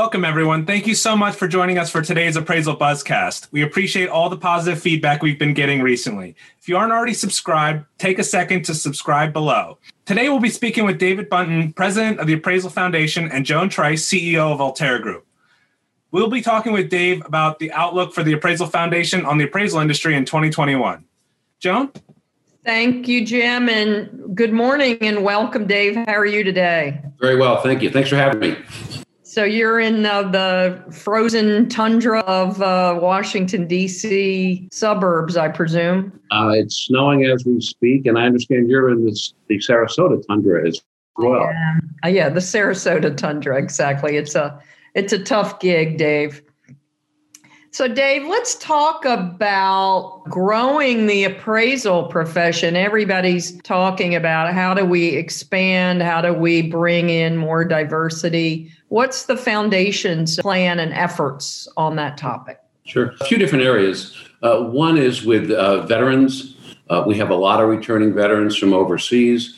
Welcome, everyone. Thank you so much for joining us for today's Appraisal Buzzcast. We appreciate all the positive feedback we've been getting recently. If you aren't already subscribed, take a second to subscribe below. Today, we'll be speaking with David Bunton, President of the Appraisal Foundation, and Joan Trice, CEO of Allterra Group. We'll be talking with Dave about the outlook for the Appraisal Foundation on the appraisal industry in 2021. Joan? Thank you, Jim, and good morning and welcome, Dave. How are you today? Very well, thank you. Thanks for having me. So you're in uh, the frozen tundra of uh, Washington D.C. suburbs, I presume. Uh, it's snowing as we speak, and I understand you're in this, the Sarasota tundra as well. Yeah. Uh, yeah, the Sarasota tundra, exactly. It's a it's a tough gig, Dave. So, Dave, let's talk about growing the appraisal profession. Everybody's talking about how do we expand, how do we bring in more diversity. What's the foundation's plan and efforts on that topic? Sure. A few different areas. Uh, one is with uh, veterans. Uh, we have a lot of returning veterans from overseas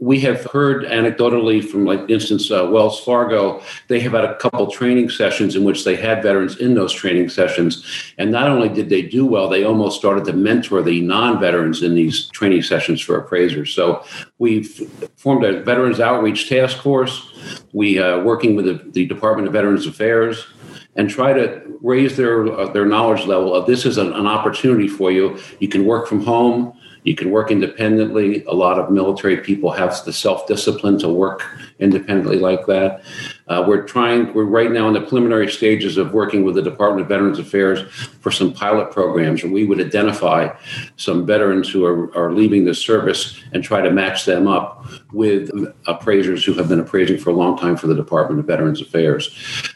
we have heard anecdotally from, like, instance, uh, Wells Fargo, they have had a couple training sessions in which they had veterans in those training sessions. And not only did they do well, they almost started to mentor the non veterans in these training sessions for appraisers. So we've formed a Veterans Outreach Task Force. We are uh, working with the, the, Department of Veterans Affairs and try to raise their, uh, their knowledge level of this is an, an opportunity for you. You can work from home you can work independently. A lot of military people have the self discipline to work independently like that. Uh, we're trying, we're right now in the preliminary stages of working with the Department of Veterans Affairs for some pilot programs where we would identify some veterans who are, are leaving the service and try to match them up with appraisers who have been appraising for a long time for the Department of Veterans Affairs.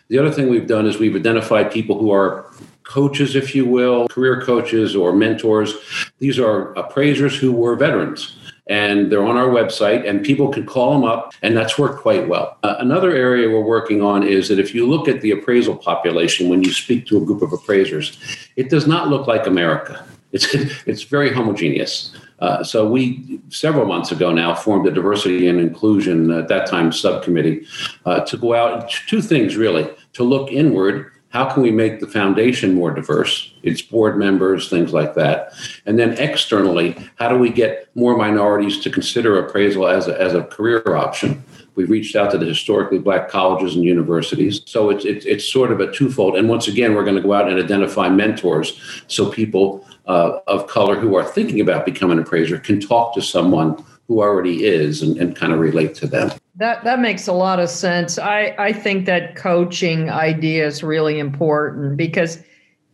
The other thing we've done is we've identified people who are coaches, if you will, career coaches or mentors. These are appraisers who were veterans and they're on our website and people can call them up and that's worked quite well. Uh, another area we're working on is that if you look at the appraisal population when you speak to a group of appraisers it does not look like america. It's it's very homogeneous. Uh, so we several months ago now formed a diversity and inclusion at that time subcommittee uh, to go out two things really to look inward how can we make the foundation more diverse? Its board members things like that. And then externally how do we get more minorities to consider appraisal as a, as a career option? We've reached out to the historically black colleges and universities. So it's, it's, it's sort of a twofold. And once again we're going to go out and identify mentors so people uh, of color who are thinking about becoming an appraiser can talk to someone who already is and, and kind of relate to them that that makes a lot of sense. I, I think that coaching idea is really important because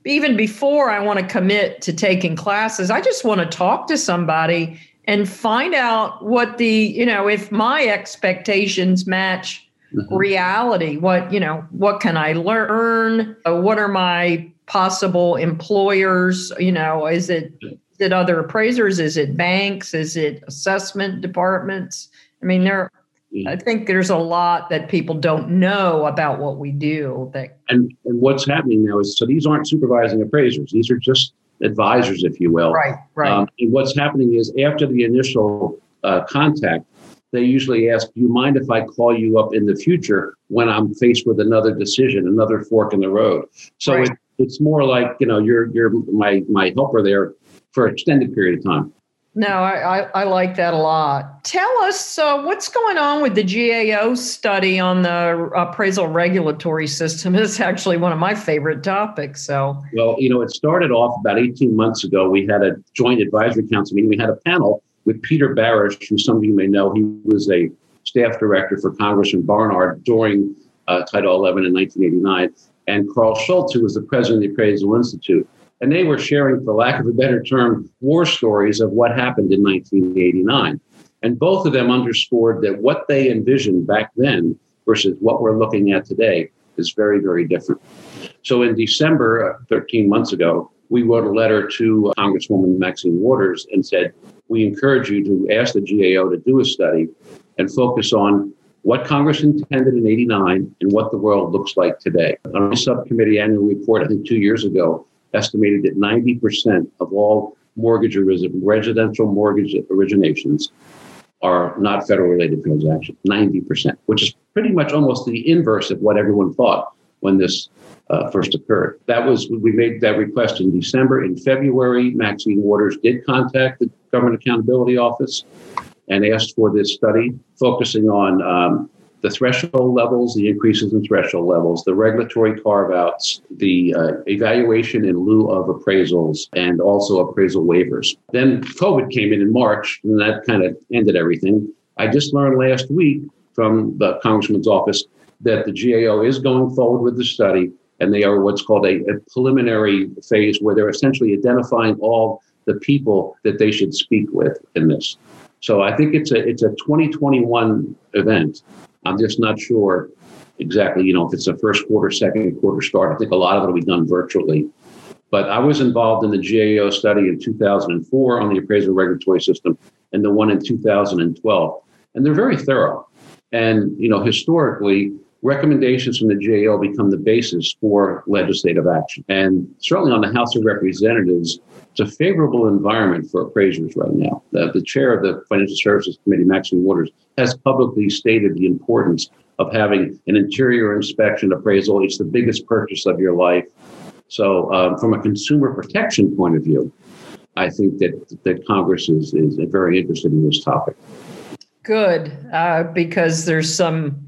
even before I want to commit to taking classes, I just want to talk to somebody and find out what the, you know, if my expectations match mm-hmm. reality, what, you know, what can I learn? Uh, what are my possible employers? You know, is it is it other appraisers? Is it banks? Is it assessment departments? I mean, there I think there's a lot that people don't know about what we do. That and and what's happening now is so these aren't supervising appraisers; these are just advisors, if you will. Right, right. Um, and what's happening is after the initial uh, contact, they usually ask, "Do you mind if I call you up in the future when I'm faced with another decision, another fork in the road?" So right. it, it's more like you know you're you're my my helper there for an extended period of time. No, I, I, I, like that a lot. Tell us uh, what's going on with the GAO study on the appraisal regulatory system. It's actually one of my favorite topics. So, well, you know, it started off about 18 months ago. We had a joint advisory council meeting. We had a panel with Peter Barash, who some of you may know. He was a staff director for Congressman Barnard during uh, Title 11 in 1989, and Carl Schultz, who was the president of the Appraisal Institute and they were sharing, for lack of a better term, war stories of what happened in 1989. And both of them underscored that what they envisioned back then versus what we're looking at today is very, very different. So in December, uh, 13 months ago, we wrote a letter to Congresswoman Maxine Waters and said, We encourage you to ask the GAO to do a study and focus on what Congress intended in 89 and what the world looks like today. On a subcommittee annual report, I think two years ago, estimated that 90% of all mortgage residential mortgage originations are not federal related transactions 90% which is pretty much almost the inverse of what everyone thought when this uh, first occurred. That was we made that request in December. In February, Maxine Waters did contact the Government Accountability Office and asked for this study focusing on um, the threshold levels, the increases in threshold levels, the regulatory carve outs, the uh, evaluation in lieu of appraisals, and also appraisal waivers. Then COVID came in in March, and that kind of ended everything. I just learned last week from the Congressman's office that the GAO is going forward with the study, and they are what's called a, a preliminary phase where they're essentially identifying all the people that they should speak with in this. So I think it's a it's a 2021 event. I'm just not sure exactly, you know, if it's a first quarter, second quarter start. I think a lot of it will be done virtually. But I was involved in the GAO study in 2004 on the appraisal regulatory system and the one in 2012. And they're very thorough. And, you know, historically, recommendations from the GAO become the basis for legislative action. And certainly on the House of Representatives, it's a favorable environment for appraisers right now. The, the chair of the Financial Services Committee, Maxine Waters, has publicly stated the importance of having an interior inspection appraisal. It's the biggest purchase of your life. So, um, from a consumer protection point of view, I think that, that Congress is, is very interested in this topic. Good, uh, because there's some,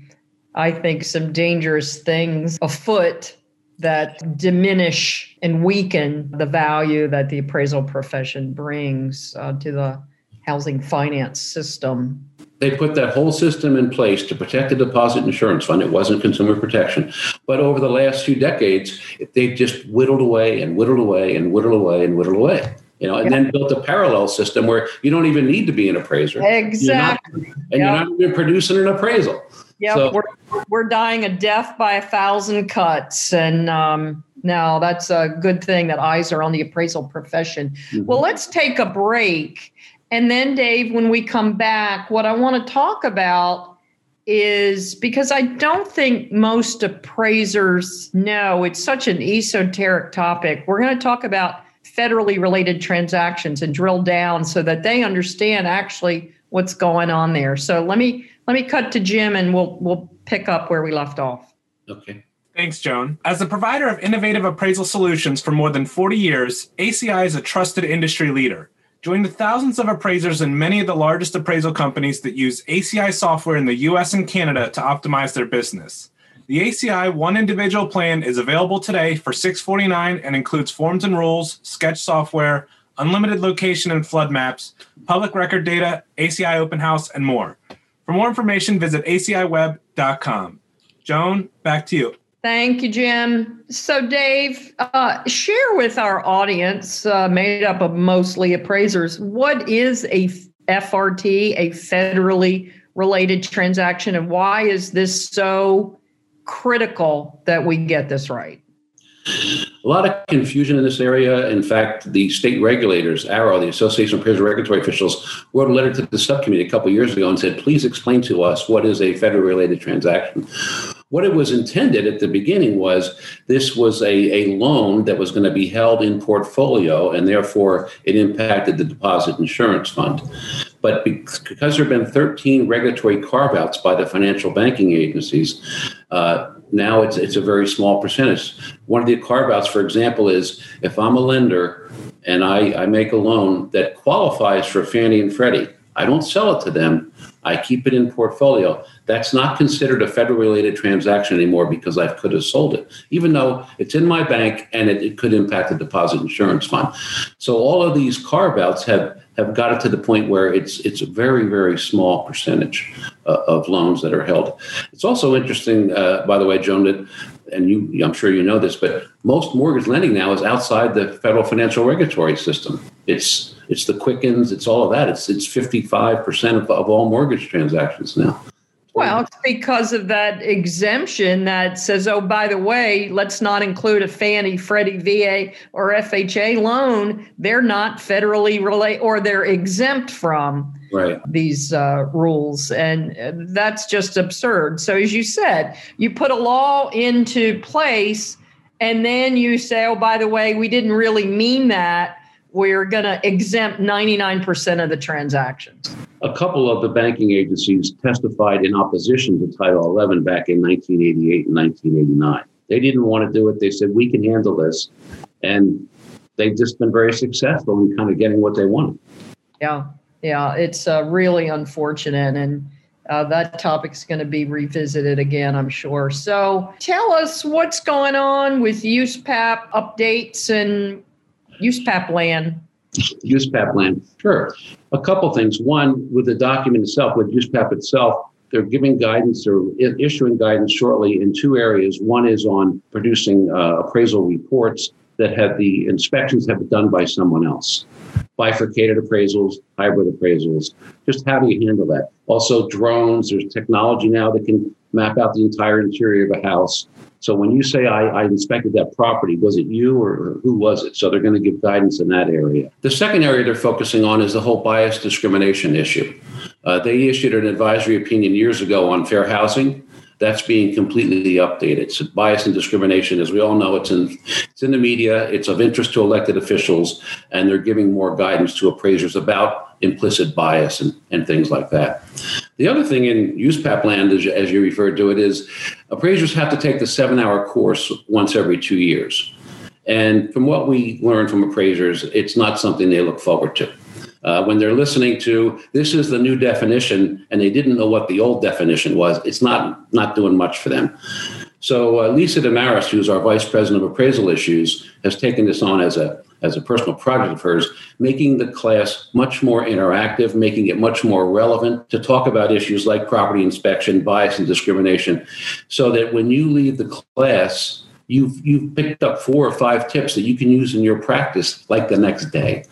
I think, some dangerous things afoot that diminish and weaken the value that the appraisal profession brings uh, to the housing finance system. They put that whole system in place to protect the deposit insurance fund. It wasn't consumer protection. But over the last few decades, they've just whittled away and whittled away and whittled away and whittled away. You know, and then built a parallel system where you don't even need to be an appraiser. Exactly. You're not, and yep. you're not even producing an appraisal. Yeah, so, we're, we're dying a death by a thousand cuts. And um, now that's a good thing that eyes are on the appraisal profession. Mm-hmm. Well, let's take a break. And then, Dave, when we come back, what I want to talk about is because I don't think most appraisers know it's such an esoteric topic. We're going to talk about federally related transactions and drill down so that they understand actually what's going on there. So let me let me cut to Jim and we'll we'll pick up where we left off. Okay. Thanks, Joan. As a provider of innovative appraisal solutions for more than 40 years, ACI is a trusted industry leader. Join the thousands of appraisers and many of the largest appraisal companies that use ACI software in the US and Canada to optimize their business. The ACI One Individual Plan is available today for 649 and includes forms and rules, sketch software, unlimited location and flood maps, public record data, ACI Open House, and more. For more information, visit aciweb.com. Joan, back to you. Thank you, Jim. So, Dave, uh, share with our audience, uh, made up of mostly appraisers, what is a FRT, a federally related transaction, and why is this so critical that we get this right? A lot of confusion in this area. In fact, the state regulators, ARO, the Association of Appraisal Regulatory Officials, wrote a letter to the subcommittee a couple years ago and said, please explain to us what is a federal related transaction. What it was intended at the beginning was this was a, a loan that was going to be held in portfolio, and therefore it impacted the deposit insurance fund. But because there have been 13 regulatory carve outs by the financial banking agencies, uh, now it's it's a very small percentage. One of the carve outs, for example, is if I'm a lender and I, I make a loan that qualifies for Fannie and Freddie, I don't sell it to them. I keep it in portfolio. That's not considered a federal related transaction anymore because I could have sold it, even though it's in my bank and it, it could impact the deposit insurance fund. So all of these carve outs have have got it to the point where it's it's a very very small percentage uh, of loans that are held. It's also interesting, uh, by the way, Joan, that and you I'm sure you know this, but most mortgage lending now is outside the federal financial regulatory system. It's it's the Quickens, it's all of that. It's it's 55 percent of, of all mortgage transactions now. Well, it's because of that exemption that says, oh, by the way, let's not include a Fannie, Freddie, VA, or FHA loan. They're not federally related or they're exempt from right. these uh, rules. And that's just absurd. So, as you said, you put a law into place and then you say, oh, by the way, we didn't really mean that we're going to exempt 99% of the transactions. A couple of the banking agencies testified in opposition to Title 11 back in 1988 and 1989. They didn't want to do it. They said, we can handle this. And they've just been very successful in kind of getting what they wanted. Yeah. Yeah. It's uh, really unfortunate. And uh, that topic's going to be revisited again, I'm sure. So tell us what's going on with USPAP updates and USPAP land. USPAP land. Sure. A couple things. One, with the document itself, with USPAP itself, they're giving guidance or issuing guidance shortly in two areas. One is on producing uh, appraisal reports that have the inspections have been done by someone else. Bifurcated appraisals, hybrid appraisals. Just how do you handle that? Also, drones. There's technology now that can map out the entire interior of a house. So when you say I, I, inspected that property, was it you or who was it? So they're going to give guidance in that area. The second area they're focusing on is the whole bias discrimination issue. Uh, they issued an advisory opinion years ago on fair housing. That's being completely updated. So bias and discrimination, as we all know, it's in it's in the media. It's of interest to elected officials, and they're giving more guidance to appraisers about implicit bias and, and things like that. The other thing in USPAP land, as, as you referred to it, is appraisers have to take the seven-hour course once every two years. And from what we learn from appraisers, it's not something they look forward to uh, when they're listening to this is the new definition and they didn't know what the old definition was it's not not doing much for them so uh, lisa Desmarais who's our vice president of appraisal issues has taken this on as a as a personal project of hers making the class much more interactive making it much more relevant to talk about issues like property inspection bias and discrimination so that when you leave the class you've you've picked up four or five tips that you can use in your practice like the next day.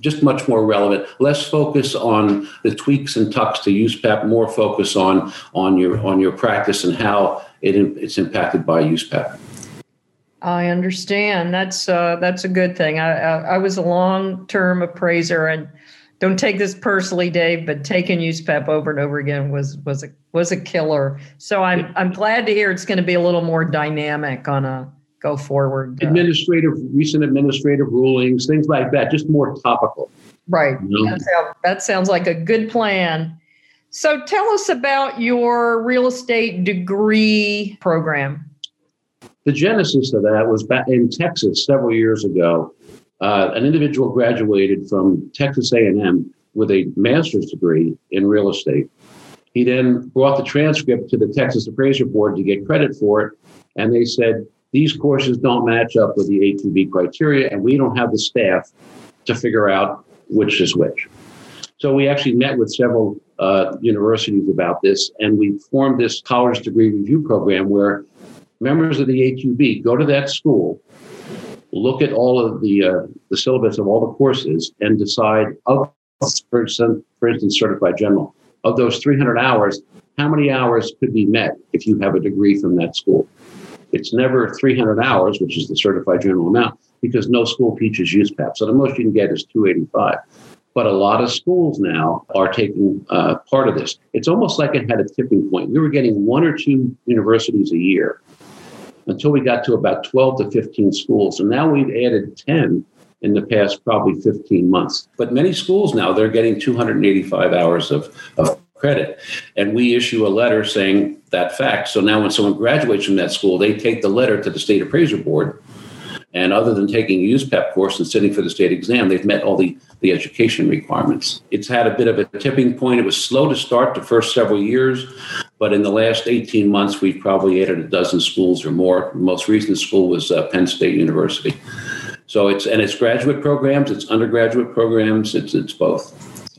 Just much more relevant less focus on the tweaks and tucks to use USPAP more focus on on your on your practice and how it, it's impacted by USPAP I understand. That's uh, that's a good thing. I, I, I was a long term appraiser, and don't take this personally, Dave, but taking USPAP over and over again was was a was a killer. So I'm I'm glad to hear it's going to be a little more dynamic on a go forward. Uh, administrative recent administrative rulings, things like that, just more topical. Right. You know? that, sounds, that sounds like a good plan. So tell us about your real estate degree program. The genesis of that was back in Texas several years ago uh, an individual graduated from Texas A&M with a master's degree in real estate. He then brought the transcript to the Texas Appraiser Board to get credit for it, and they said these courses don't match up with the AQB criteria, and we don't have the staff to figure out which is which. So we actually met with several uh, universities about this, and we formed this college degree review program where members of the AQB go to that school look at all of the uh, the syllabus of all the courses and decide of for instance, for instance certified general of those 300 hours how many hours could be met if you have a degree from that school? It's never 300 hours which is the certified general amount because no school teaches USPAP so the most you can get is 285 but a lot of schools now are taking uh, part of this it's almost like it had a tipping point we were getting one or two universities a year until we got to about 12 to 15 schools. And now we've added 10 in the past probably 15 months. But many schools now, they're getting 285 hours of, of credit. And we issue a letter saying that fact. So now when someone graduates from that school, they take the letter to the state appraiser board. And other than taking a USPAP course and sitting for the state exam, they've met all the, the education requirements. It's had a bit of a tipping point. It was slow to start the first several years, but in the last 18 months, we've probably added a dozen schools or more. The most recent school was uh, Penn State University. So it's and it's graduate programs, it's undergraduate programs, it's it's both.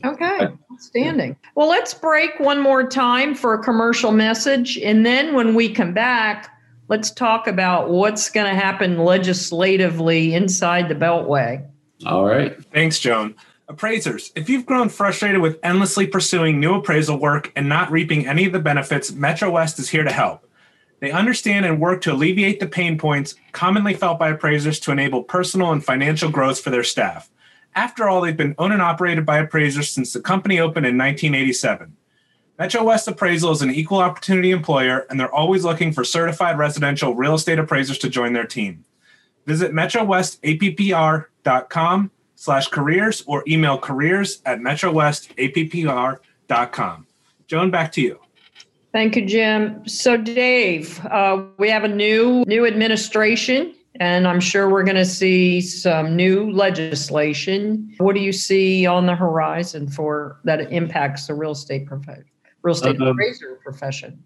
Okay. Outstanding. Well, let's break one more time for a commercial message. And then when we come back, let's talk about what's going to happen legislatively inside the Beltway. All right. Thanks, Joan. Appraisers, if you've grown frustrated with endlessly pursuing new appraisal work and not reaping any of the benefits, Metro West is here to help. They understand and work to alleviate the pain points commonly felt by appraisers to enable personal and financial growth for their staff. After all, they've been owned and operated by appraisers since the company opened in 1987. Metro West Appraisal is an equal opportunity employer, and they're always looking for certified residential real estate appraisers to join their team. Visit MetroWestAPPR.com slash careers or email careers at metrowestappr.com. Joan, back to you. Thank you, Jim. So, Dave, uh, we have a new new administration, and I'm sure we're going to see some new legislation. What do you see on the horizon for that impacts the real estate profession, real estate uh, appraiser profession?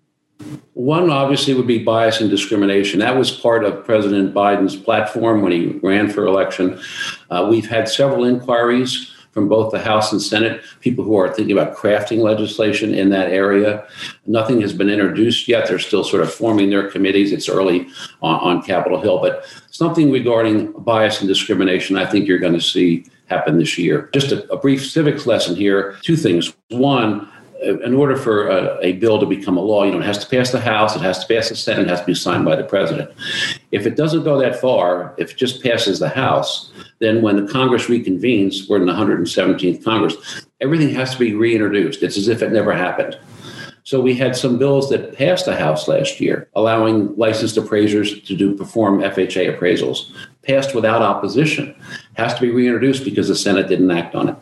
One obviously would be bias and discrimination. That was part of President Biden's platform when he ran for election. Uh, we've had several inquiries from both the House and Senate, people who are thinking about crafting legislation in that area. Nothing has been introduced yet. They're still sort of forming their committees. It's early on, on Capitol Hill, but something regarding bias and discrimination, I think you're going to see happen this year. Just a, a brief civics lesson here. Two things. One, in order for a, a, bill to become a law, you know, it has to pass the House, it has to pass the Senate, it has to be signed by the president. If it doesn't go that far, if it just passes the House, then when the Congress reconvenes, we're in the 117th Congress, everything has to be reintroduced. It's as if it never happened. So we had some bills that passed the House last year, allowing licensed appraisers to do perform FHA appraisals, passed without opposition. Has to be reintroduced because the Senate didn't act on it.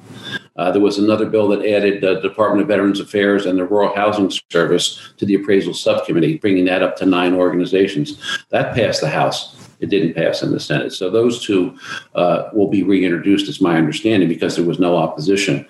Uh, there was another bill that added the Department of Veterans Affairs and the Rural Housing Service to the appraisal subcommittee, bringing that up to nine organizations. That passed the House. It didn't pass in the Senate. So those two uh, will be reintroduced, is my understanding, because there was no opposition.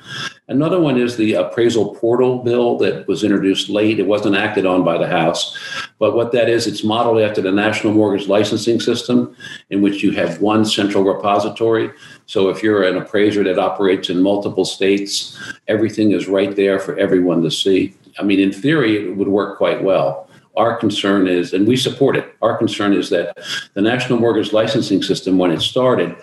Another one is the appraisal portal bill that was introduced late. It wasn't acted on by the House. But what that is, it's modeled after the National Mortgage Licensing System, in which you have one central repository. So if you're an appraiser that operates in multiple states, everything is right there for everyone to see. I mean, in theory, it would work quite well. Our concern is, and we support it, our concern is that the National Mortgage Licensing System, when it started,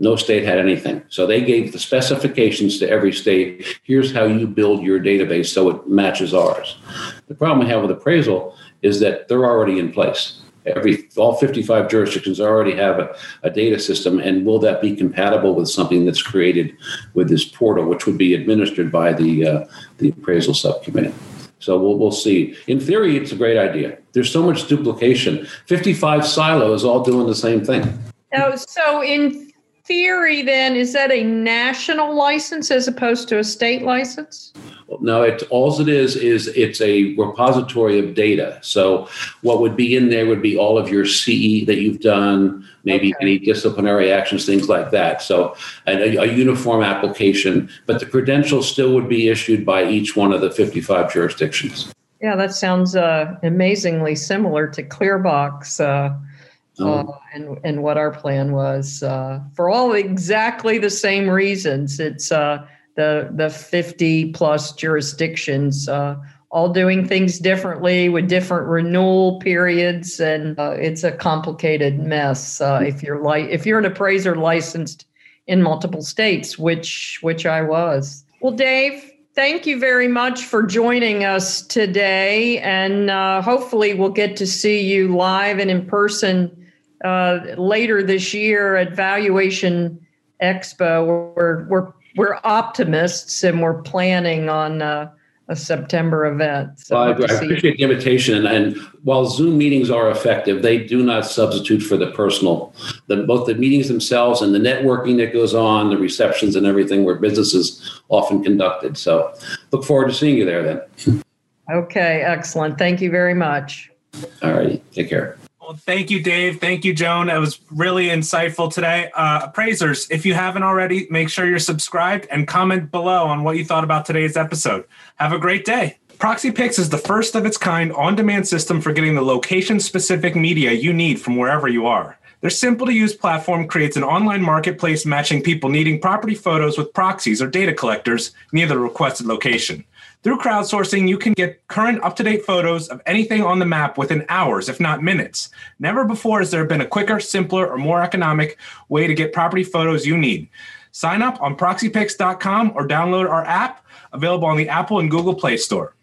no state had anything. So they gave the specifications to every state. Here's how you build your database so it matches ours. The problem we have with appraisal is that they're already in place. Every all 55 jurisdictions already have a, a data system, and will that be compatible with something that's created with this portal, which would be administered by the uh, the appraisal subcommittee? So we'll, we'll see. In theory, it's a great idea. There's so much duplication. 55 silos all doing the same thing. Oh, so in theory, then, is that a national license as opposed to a state license? No, it all it is is it's a repository of data. So what would be in there would be all of your CE that you've done, maybe okay. any disciplinary actions, things like that. So a, a, uniform application, but the credentials still would be issued by each one of the 55 jurisdictions. Yeah, that sounds uh, amazingly similar to Clearbox. Uh, uh, and and what our plan was uh, for all exactly the same reasons. It's uh, the the fifty plus jurisdictions uh, all doing things differently with different renewal periods, and uh, it's a complicated mess. Uh, if you're like if you're an appraiser licensed in multiple states, which which I was. Well, Dave, thank you very much for joining us today. And uh, hopefully, we'll get to see you live and in person uh, later this year at Valuation Expo. We're we're we're optimists and we're planning on uh, a September event. So well, I, I appreciate the invitation. And, while Zoom meetings are effective, they do not substitute for the personal, the, both the meetings themselves and the networking that goes on, the receptions and everything where business is often conducted. So look forward to seeing you there then. Okay, excellent. Thank you very much. All right. Take care. Well, thank you, Dave. Thank you, Joan. It was really insightful today. Uh, appraisers, if you haven't already, make sure you're subscribed and comment below on what you thought about today's episode. Have a great day. ProxyPix is the first of its kind on demand system for getting the location specific media you need from wherever you are. Their simple to use platform creates an online marketplace matching people needing property photos with proxies or data collectors near the requested location. Through crowdsourcing, you can get current up to date photos of anything on the map within hours, if not minutes. Never before has there been a quicker, simpler, or more economic way to get property photos you need. Sign up on proxypix.com or download our app available on the Apple and Google Play Store.